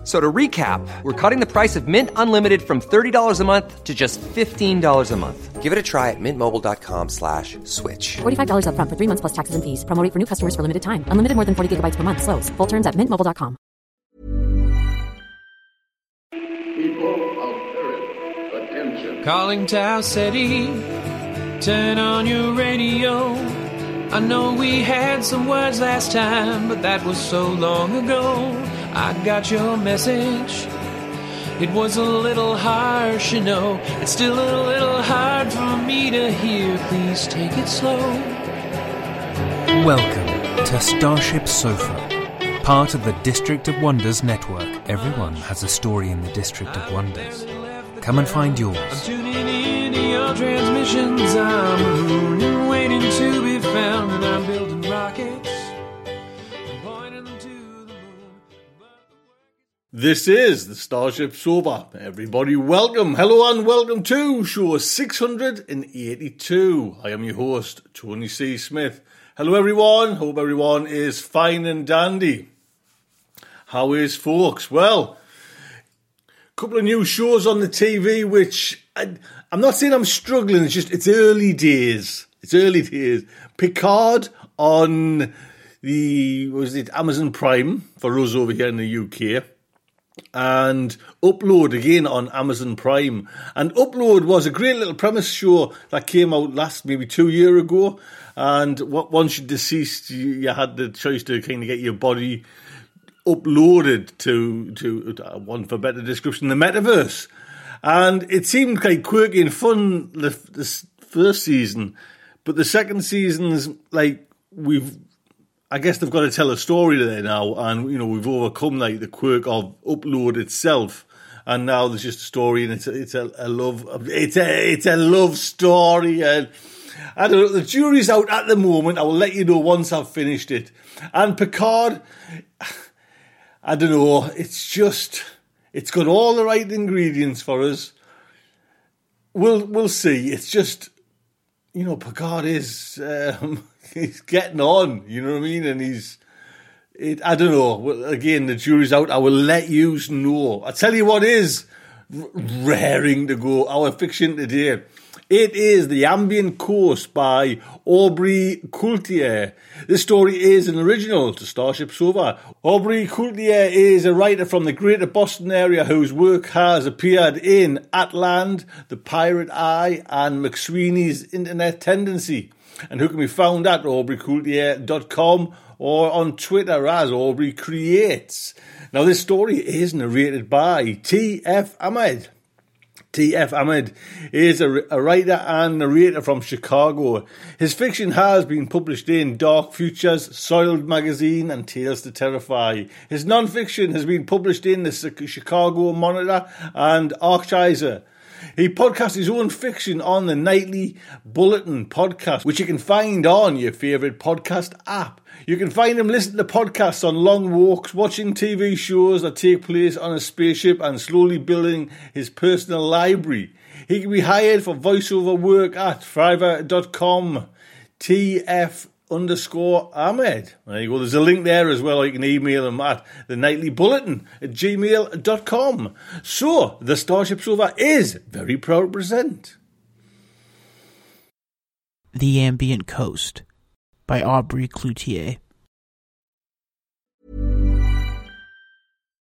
F- So to recap, we're cutting the price of Mint Unlimited from $30 a month to just $15 a month. Give it a try at mintmobile.com slash switch. $45 upfront for three months plus taxes and fees. Promo rate for new customers for limited time. Unlimited more than 40 gigabytes per month. Slows. Full terms at mintmobile.com. People of Earth, attention. Calling Tau City, turn on your radio. I know we had some words last time, but that was so long ago. I got your message. It was a little harsh, you know. It's still a little hard for me to hear. Please take it slow. Welcome to Starship Sofa, part of the District of Wonders network. Everyone has a story in the District of Wonders. Come and find yours. I'm tuning in to your transmissions. I'm marooned and waiting to be found, and I'm building rockets. This is the Starship Sofa. Everybody, welcome, hello, and welcome to show 682. I am your host, Tony C. Smith. Hello, everyone. Hope everyone is fine and dandy. How is, folks? Well, a couple of new shows on the TV, which I, I'm not saying I'm struggling. It's just it's early days. It's early days. Picard on the was it Amazon Prime for us over here in the UK and Upload again on Amazon Prime. And Upload was a great little premise show that came out last maybe two year ago. And what once you deceased, you, you had the choice to kind of get your body uploaded to to uh, one for better description, the metaverse. And it seemed quite quirky and fun the this first season, but the second season's like we've I guess they've got to tell a story there now, and you know we've overcome like the quirk of upload itself, and now there's just a story, and it's a, it's a, a love, it's a it's a love story, and I don't know. The jury's out at the moment. I will let you know once I've finished it. And Picard, I don't know. It's just it's got all the right ingredients for us. We'll we'll see. It's just you know, Picard is um, he's getting on. You know what I mean? And he's it. I don't know. Again, the jury's out. I will let you know. I tell you what is raring to go. Our fiction today. It is The Ambient Coast by Aubrey Cloutier. This story is an original to Starship Sofa. Aubrey Cloutier is a writer from the greater Boston area whose work has appeared in Atland, The Pirate Eye, and McSweeney's Internet Tendency, and who can be found at aubreycloutier.com or on Twitter as Aubrey Creates. Now, this story is narrated by T.F. Ahmed. T.F. Ahmed is a, a writer and narrator from Chicago. His fiction has been published in Dark Futures, Soiled Magazine, and Tales to Terrify. His non-fiction has been published in the Chicago Monitor and Architizer. He podcasts his own fiction on the Nightly Bulletin podcast, which you can find on your favourite podcast app. You can find him listening to podcasts on long walks, watching TV shows that take place on a spaceship, and slowly building his personal library. He can be hired for voiceover work at Fiverr.com. TF underscore Ahmed. There you go. There's a link there as well. You can email them at the nightly bulletin at gmail.com. So, the Starship Sofa is very proud to present. The Ambient Coast by Aubrey Cloutier.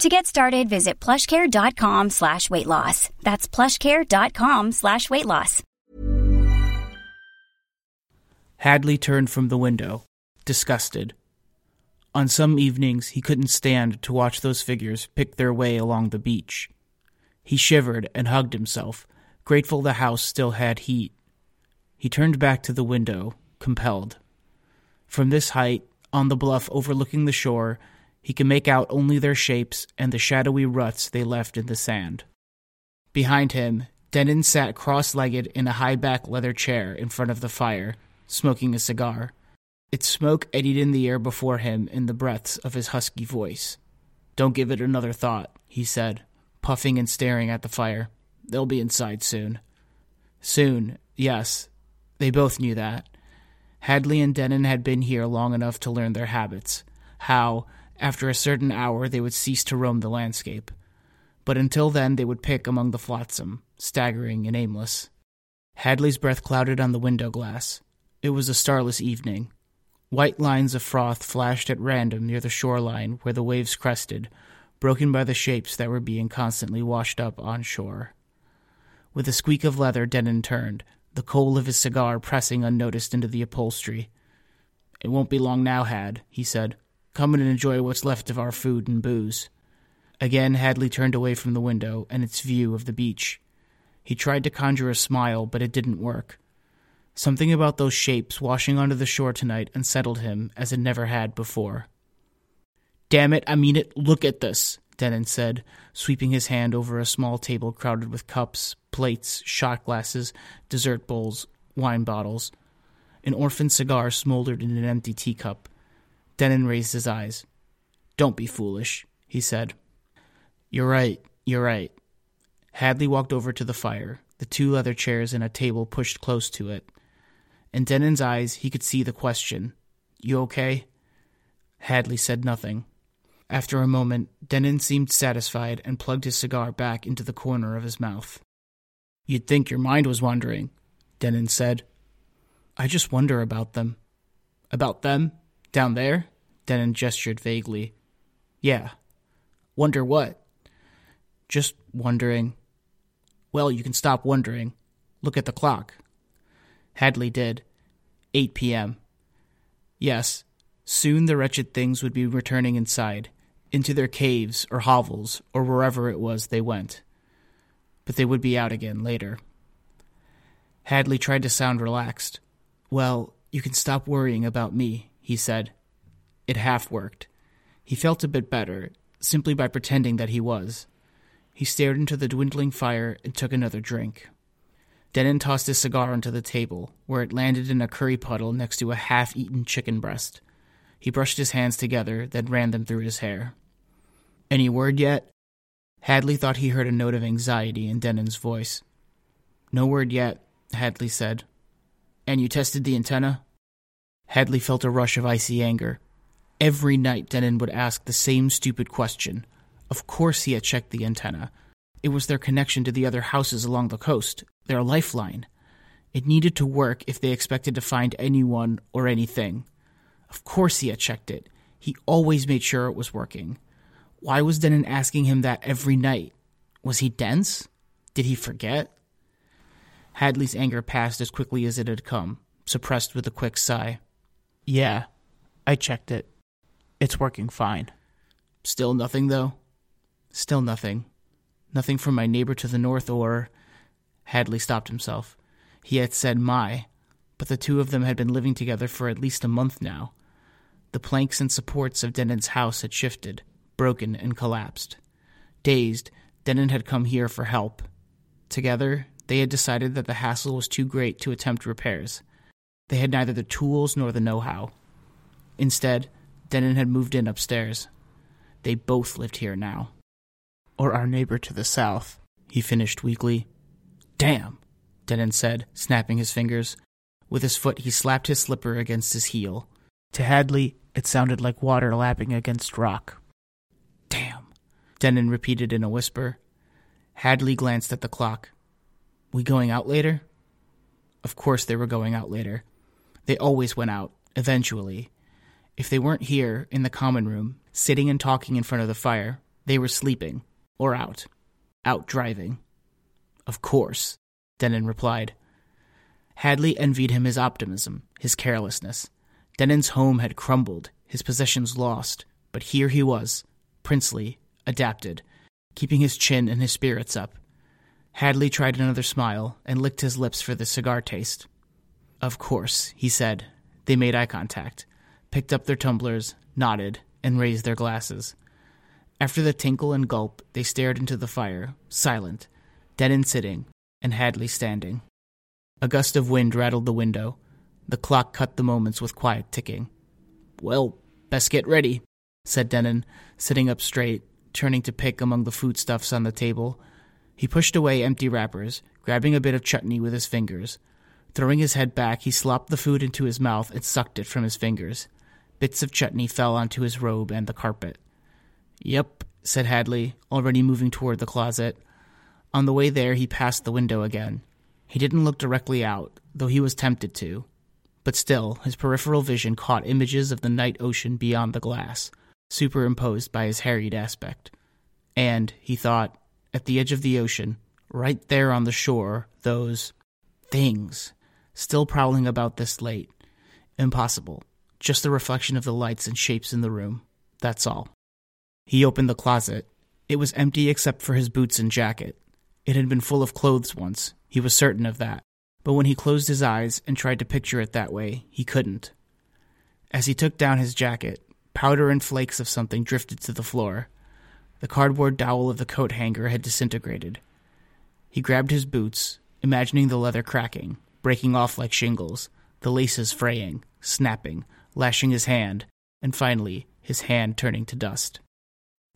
To get started, visit plushcare.com slash weight loss. That's plushcare.com slash weight loss. Hadley turned from the window, disgusted. On some evenings, he couldn't stand to watch those figures pick their way along the beach. He shivered and hugged himself, grateful the house still had heat. He turned back to the window, compelled. From this height, on the bluff overlooking the shore, he could make out only their shapes and the shadowy ruts they left in the sand. Behind him, Denon sat cross legged in a high back leather chair in front of the fire, smoking a cigar. Its smoke eddied in the air before him in the breaths of his husky voice. Don't give it another thought, he said, puffing and staring at the fire. They'll be inside soon. Soon, yes. They both knew that. Hadley and Denon had been here long enough to learn their habits, how, after a certain hour, they would cease to roam the landscape. But until then, they would pick among the flotsam, staggering and aimless. Hadley's breath clouded on the window glass. It was a starless evening. White lines of froth flashed at random near the shoreline where the waves crested, broken by the shapes that were being constantly washed up on shore. With a squeak of leather, Denon turned, the coal of his cigar pressing unnoticed into the upholstery. It won't be long now, Had, he said. Come and enjoy what's left of our food and booze. Again, Hadley turned away from the window and its view of the beach. He tried to conjure a smile, but it didn't work. Something about those shapes washing onto the shore tonight unsettled him as it never had before. Damn it, I mean it, look at this, Denon said, sweeping his hand over a small table crowded with cups, plates, shot glasses, dessert bowls, wine bottles. An orphan cigar smoldered in an empty teacup. Denon raised his eyes. Don't be foolish, he said. You're right, you're right. Hadley walked over to the fire, the two leather chairs and a table pushed close to it. In Denon's eyes, he could see the question. You okay? Hadley said nothing. After a moment, Denon seemed satisfied and plugged his cigar back into the corner of his mouth. You'd think your mind was wandering, Denon said. I just wonder about them. About them? Down there? Denon gestured vaguely. Yeah. Wonder what? Just wondering. Well, you can stop wondering. Look at the clock. Hadley did. 8 p.m. Yes, soon the wretched things would be returning inside, into their caves or hovels or wherever it was they went. But they would be out again later. Hadley tried to sound relaxed. Well, you can stop worrying about me, he said. It half worked. He felt a bit better, simply by pretending that he was. He stared into the dwindling fire and took another drink. Denon tossed his cigar onto the table, where it landed in a curry puddle next to a half eaten chicken breast. He brushed his hands together, then ran them through his hair. Any word yet? Hadley thought he heard a note of anxiety in Denon's voice. No word yet, Hadley said. And you tested the antenna? Hadley felt a rush of icy anger. Every night Denon would ask the same stupid question. Of course he had checked the antenna. It was their connection to the other houses along the coast, their lifeline. It needed to work if they expected to find anyone or anything. Of course he had checked it. He always made sure it was working. Why was Denon asking him that every night? Was he dense? Did he forget? Hadley's anger passed as quickly as it had come, suppressed with a quick sigh. Yeah, I checked it. It's working fine. Still nothing, though? Still nothing. Nothing from my neighbor to the north or. Hadley stopped himself. He had said my, but the two of them had been living together for at least a month now. The planks and supports of Denon's house had shifted, broken, and collapsed. Dazed, Denon had come here for help. Together, they had decided that the hassle was too great to attempt repairs. They had neither the tools nor the know how. Instead, Denon had moved in upstairs. They both lived here now. Or our neighbor to the south, he finished weakly. Damn, Denon said, snapping his fingers. With his foot, he slapped his slipper against his heel. To Hadley, it sounded like water lapping against rock. Damn, Denon repeated in a whisper. Hadley glanced at the clock. We going out later? Of course they were going out later. They always went out, eventually. If they weren't here, in the common room, sitting and talking in front of the fire, they were sleeping, or out. Out driving. Of course, Denon replied. Hadley envied him his optimism, his carelessness. Denon's home had crumbled, his possessions lost, but here he was, princely, adapted, keeping his chin and his spirits up. Hadley tried another smile and licked his lips for the cigar taste. Of course, he said. They made eye contact, picked up their tumblers, nodded, and raised their glasses. After the tinkle and gulp, they stared into the fire, silent, Denon sitting, and Hadley standing. A gust of wind rattled the window. The clock cut the moments with quiet ticking. Well, best get ready, said Denon, sitting up straight, turning to pick among the foodstuffs on the table. He pushed away empty wrappers, grabbing a bit of chutney with his fingers. Throwing his head back, he slopped the food into his mouth and sucked it from his fingers. Bits of chutney fell onto his robe and the carpet. Yep, said Hadley, already moving toward the closet. On the way there, he passed the window again. He didn't look directly out, though he was tempted to. But still, his peripheral vision caught images of the night ocean beyond the glass, superimposed by his harried aspect. And, he thought, at the edge of the ocean, right there on the shore, those things still prowling about this late. Impossible. Just the reflection of the lights and shapes in the room. That's all. He opened the closet. It was empty except for his boots and jacket. It had been full of clothes once, he was certain of that. But when he closed his eyes and tried to picture it that way, he couldn't. As he took down his jacket, powder and flakes of something drifted to the floor. The cardboard dowel of the coat hanger had disintegrated. He grabbed his boots, imagining the leather cracking, breaking off like shingles, the laces fraying, snapping, lashing his hand, and finally, his hand turning to dust.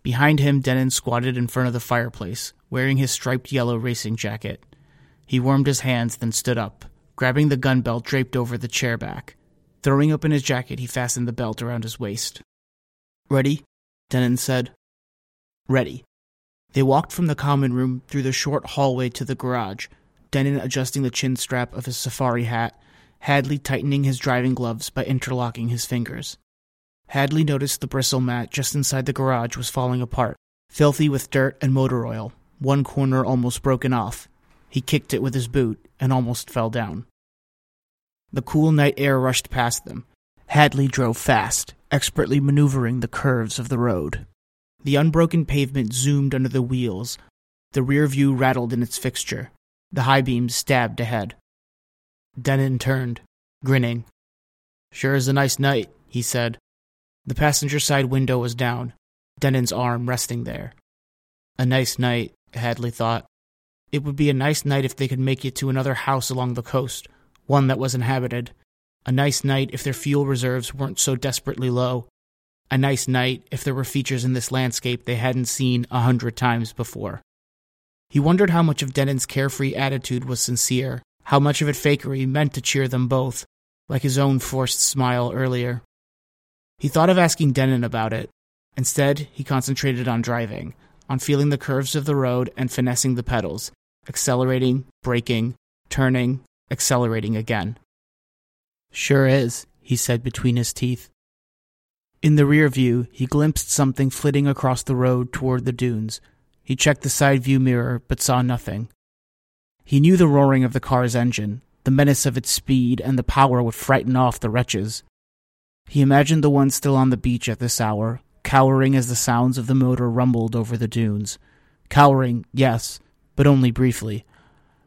Behind him, Denon squatted in front of the fireplace, wearing his striped yellow racing jacket. He warmed his hands, then stood up, grabbing the gun belt draped over the chair back. Throwing open his jacket, he fastened the belt around his waist. Ready? Denon said. Ready. They walked from the common room through the short hallway to the garage, Denon adjusting the chin strap of his safari hat, Hadley tightening his driving gloves by interlocking his fingers. Hadley noticed the bristle mat just inside the garage was falling apart, filthy with dirt and motor oil, one corner almost broken off. He kicked it with his boot and almost fell down. The cool night air rushed past them. Hadley drove fast, expertly maneuvering the curves of the road. The unbroken pavement zoomed under the wheels. The rear view rattled in its fixture. The high beams stabbed ahead. Denon turned, grinning. Sure is a nice night, he said. The passenger side window was down, Denon's arm resting there. A nice night, Hadley thought. It would be a nice night if they could make it to another house along the coast, one that was inhabited. A nice night if their fuel reserves weren't so desperately low. A nice night if there were features in this landscape they hadn't seen a hundred times before. He wondered how much of Denon's carefree attitude was sincere, how much of it fakery meant to cheer them both, like his own forced smile earlier. He thought of asking Denon about it. Instead, he concentrated on driving, on feeling the curves of the road and finessing the pedals, accelerating, braking, turning, accelerating again. Sure is, he said between his teeth. In the rear view, he glimpsed something flitting across the road toward the dunes, he checked the side view mirror, but saw nothing. He knew the roaring of the car's engine, the menace of its speed, and the power would frighten off the wretches. He imagined the one still on the beach at this hour, cowering as the sounds of the motor rumbled over the dunes. Cowering, yes, but only briefly.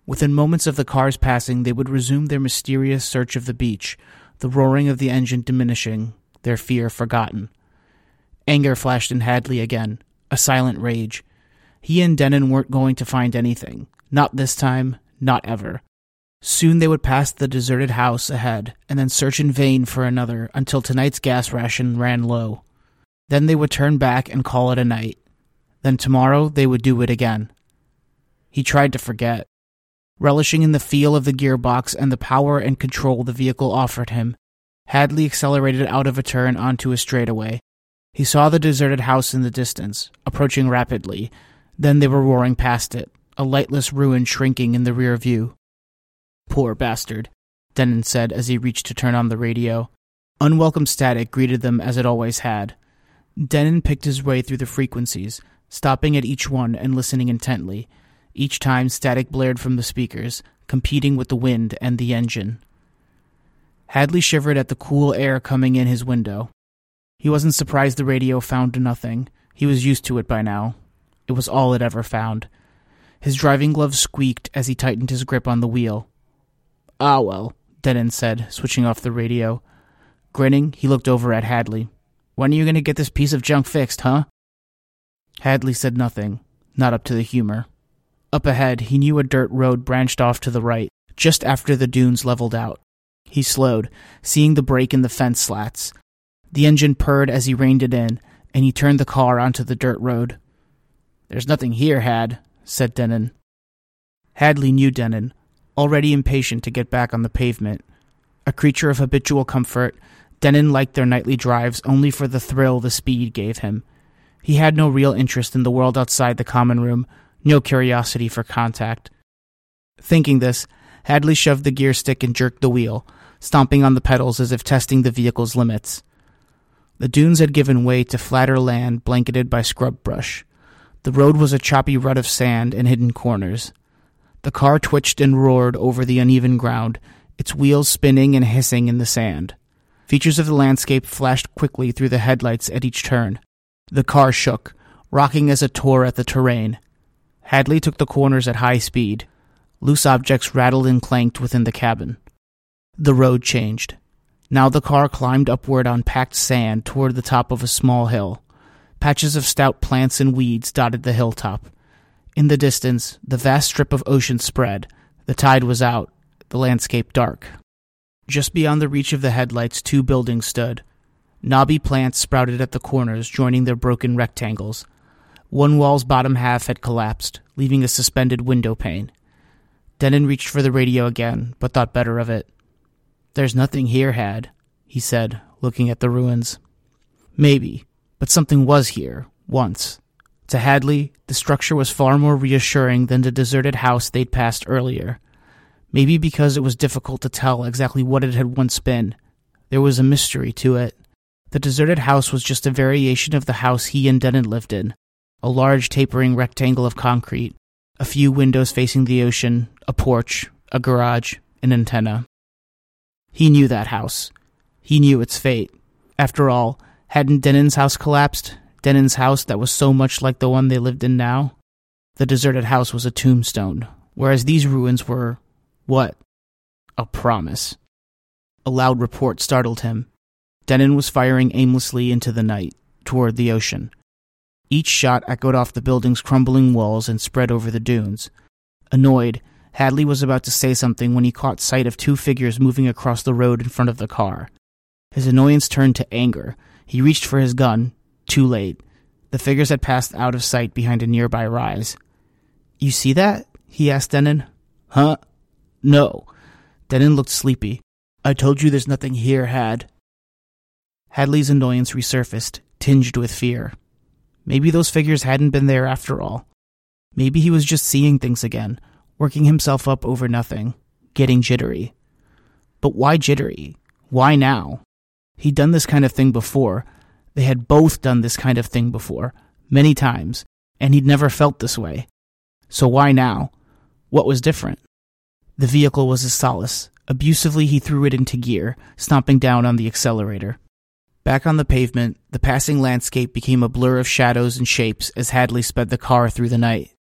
Within moments of the car's passing, they would resume their mysterious search of the beach, the roaring of the engine diminishing, their fear forgotten. Anger flashed in Hadley again, a silent rage. He and Denon weren't going to find anything. Not this time, not ever. Soon they would pass the deserted house ahead, and then search in vain for another until tonight's gas ration ran low. Then they would turn back and call it a night. Then tomorrow they would do it again. He tried to forget. Relishing in the feel of the gearbox and the power and control the vehicle offered him, Hadley accelerated out of a turn onto a straightaway. He saw the deserted house in the distance, approaching rapidly. Then they were roaring past it, a lightless ruin shrinking in the rear view. Poor bastard, Denon said as he reached to turn on the radio. Unwelcome static greeted them as it always had. Denon picked his way through the frequencies, stopping at each one and listening intently. Each time static blared from the speakers, competing with the wind and the engine. Hadley shivered at the cool air coming in his window. He wasn't surprised the radio found nothing. He was used to it by now. It was all it ever found. His driving gloves squeaked as he tightened his grip on the wheel. Ah, well, Denon said, switching off the radio. Grinning, he looked over at Hadley. When are you going to get this piece of junk fixed, huh? Hadley said nothing, not up to the humor. Up ahead, he knew a dirt road branched off to the right, just after the dunes leveled out. He slowed, seeing the break in the fence slats. The engine purred as he reined it in, and he turned the car onto the dirt road. There's nothing here, Had, said Denon. Hadley knew Denon, already impatient to get back on the pavement. A creature of habitual comfort, Denon liked their nightly drives only for the thrill the speed gave him. He had no real interest in the world outside the common room, no curiosity for contact. Thinking this, Hadley shoved the gear stick and jerked the wheel, stomping on the pedals as if testing the vehicle's limits. The dunes had given way to flatter land blanketed by scrub brush. The road was a choppy rut of sand and hidden corners. The car twitched and roared over the uneven ground, its wheels spinning and hissing in the sand. Features of the landscape flashed quickly through the headlights at each turn. The car shook, rocking as it tore at the terrain. Hadley took the corners at high speed. Loose objects rattled and clanked within the cabin. The road changed. Now the car climbed upward on packed sand toward the top of a small hill. Patches of stout plants and weeds dotted the hilltop. In the distance, the vast strip of ocean spread. The tide was out, the landscape dark. Just beyond the reach of the headlights, two buildings stood. Knobby plants sprouted at the corners, joining their broken rectangles. One wall's bottom half had collapsed, leaving a suspended window pane. Denon reached for the radio again, but thought better of it. There's nothing here, Had, he said, looking at the ruins. Maybe, but something was here, once. To Hadley, the structure was far more reassuring than the deserted house they'd passed earlier. Maybe because it was difficult to tell exactly what it had once been. There was a mystery to it. The deserted house was just a variation of the house he and Denon lived in a large tapering rectangle of concrete, a few windows facing the ocean, a porch, a garage, an antenna. He knew that house. He knew its fate. After all, Hadn't Denon's house collapsed? Denon's house that was so much like the one they lived in now? The deserted house was a tombstone, whereas these ruins were. what? A promise. A loud report startled him. Denon was firing aimlessly into the night, toward the ocean. Each shot echoed off the building's crumbling walls and spread over the dunes. Annoyed, Hadley was about to say something when he caught sight of two figures moving across the road in front of the car. His annoyance turned to anger he reached for his gun. Too late. The figures had passed out of sight behind a nearby rise. You see that? he asked Denon. Huh? No. Denon looked sleepy. I told you there's nothing here, Had. Hadley's annoyance resurfaced, tinged with fear. Maybe those figures hadn't been there after all. Maybe he was just seeing things again, working himself up over nothing, getting jittery. But why jittery? Why now? He'd done this kind of thing before. They had both done this kind of thing before, many times, and he'd never felt this way. So why now? What was different? The vehicle was his solace. Abusively, he threw it into gear, stomping down on the accelerator. Back on the pavement, the passing landscape became a blur of shadows and shapes as Hadley sped the car through the night.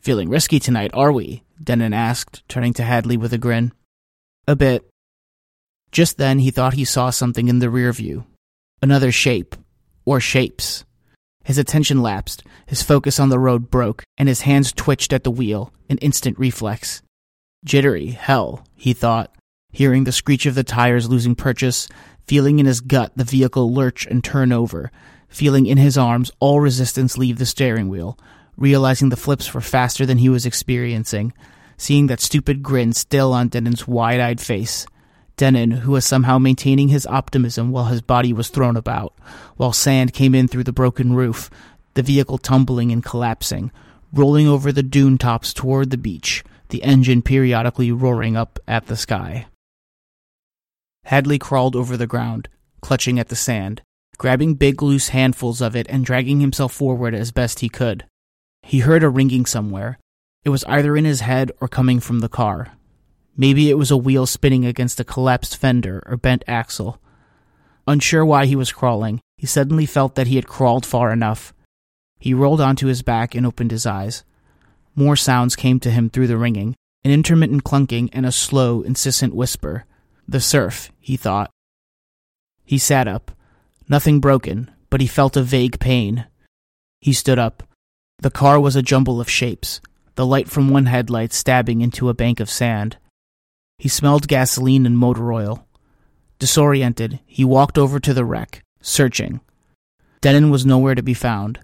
Feeling risky tonight, are we? Denon asked, turning to Hadley with a grin. A bit. Just then he thought he saw something in the rear view. Another shape. Or shapes. His attention lapsed, his focus on the road broke, and his hands twitched at the wheel, an instant reflex. Jittery, hell, he thought, hearing the screech of the tires losing purchase, feeling in his gut the vehicle lurch and turn over, feeling in his arms all resistance leave the steering wheel, realizing the flips were faster than he was experiencing, seeing that stupid grin still on Denon's wide eyed face. Denon, who was somehow maintaining his optimism while his body was thrown about, while sand came in through the broken roof, the vehicle tumbling and collapsing, rolling over the dune tops toward the beach, the engine periodically roaring up at the sky. Hadley crawled over the ground, clutching at the sand, grabbing big loose handfuls of it and dragging himself forward as best he could. He heard a ringing somewhere. It was either in his head or coming from the car. Maybe it was a wheel spinning against a collapsed fender or bent axle. Unsure why he was crawling, he suddenly felt that he had crawled far enough. He rolled onto his back and opened his eyes. More sounds came to him through the ringing an intermittent clunking and a slow, insistent whisper. The surf, he thought. He sat up. Nothing broken, but he felt a vague pain. He stood up. The car was a jumble of shapes, the light from one headlight stabbing into a bank of sand. He smelled gasoline and motor oil. Disoriented, he walked over to the wreck, searching. Denon was nowhere to be found.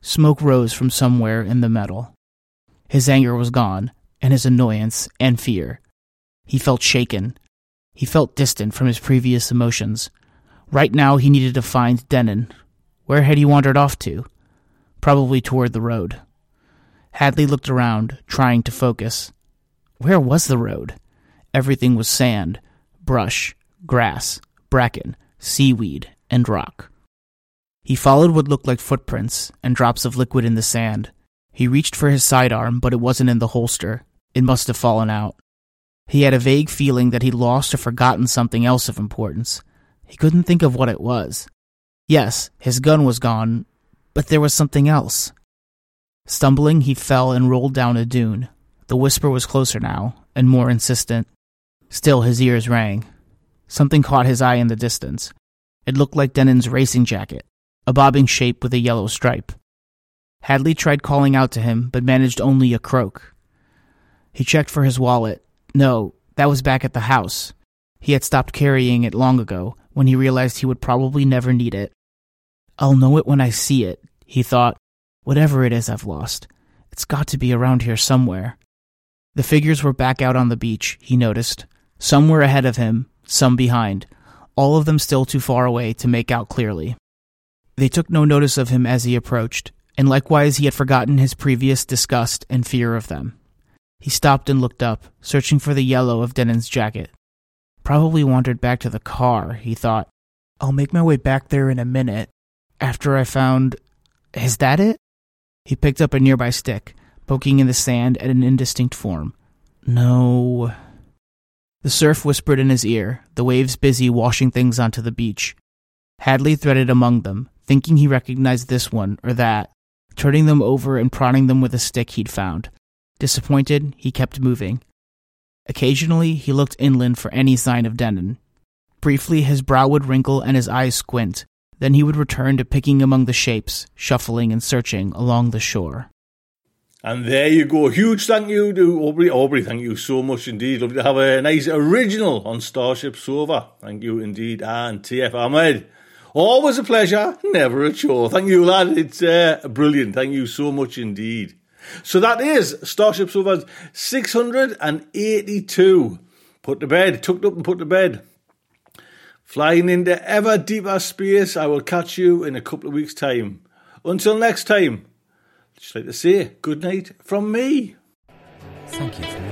Smoke rose from somewhere in the metal. His anger was gone, and his annoyance and fear. He felt shaken. He felt distant from his previous emotions. Right now, he needed to find Denon. Where had he wandered off to? Probably toward the road. Hadley looked around, trying to focus. Where was the road? Everything was sand, brush, grass, bracken, seaweed, and rock. He followed what looked like footprints and drops of liquid in the sand. He reached for his sidearm, but it wasn't in the holster. It must have fallen out. He had a vague feeling that he'd lost or forgotten something else of importance. He couldn't think of what it was. Yes, his gun was gone, but there was something else. Stumbling, he fell and rolled down a dune. The whisper was closer now, and more insistent. Still, his ears rang. Something caught his eye in the distance. It looked like Denon's racing jacket, a bobbing shape with a yellow stripe. Hadley tried calling out to him, but managed only a croak. He checked for his wallet. No, that was back at the house. He had stopped carrying it long ago, when he realized he would probably never need it. I'll know it when I see it, he thought. Whatever it is I've lost, it's got to be around here somewhere. The figures were back out on the beach, he noticed. Some were ahead of him, some behind, all of them still too far away to make out clearly. They took no notice of him as he approached, and likewise he had forgotten his previous disgust and fear of them. He stopped and looked up, searching for the yellow of Denon's jacket. Probably wandered back to the car, he thought. I'll make my way back there in a minute. After I found. Is that it? He picked up a nearby stick, poking in the sand at an indistinct form. No. The surf whispered in his ear, the waves busy washing things onto the beach. Hadley threaded among them, thinking he recognized this one or that, turning them over and prodding them with a stick he'd found. Disappointed, he kept moving. Occasionally, he looked inland for any sign of Denon. Briefly, his brow would wrinkle and his eyes squint. Then he would return to picking among the shapes, shuffling and searching along the shore. And there you go. Huge thank you to Aubrey. Aubrey, thank you so much indeed. Lovely to have a nice original on Starship Sofa. Thank you indeed. And TF Ahmed. Always a pleasure, never a chore. Thank you, lad. It's uh, brilliant. Thank you so much indeed. So that is Starship Sofa's 682. Put to bed, tucked up and put to bed. Flying into ever deeper space. I will catch you in a couple of weeks' time. Until next time, just like to say good night from me. Thank you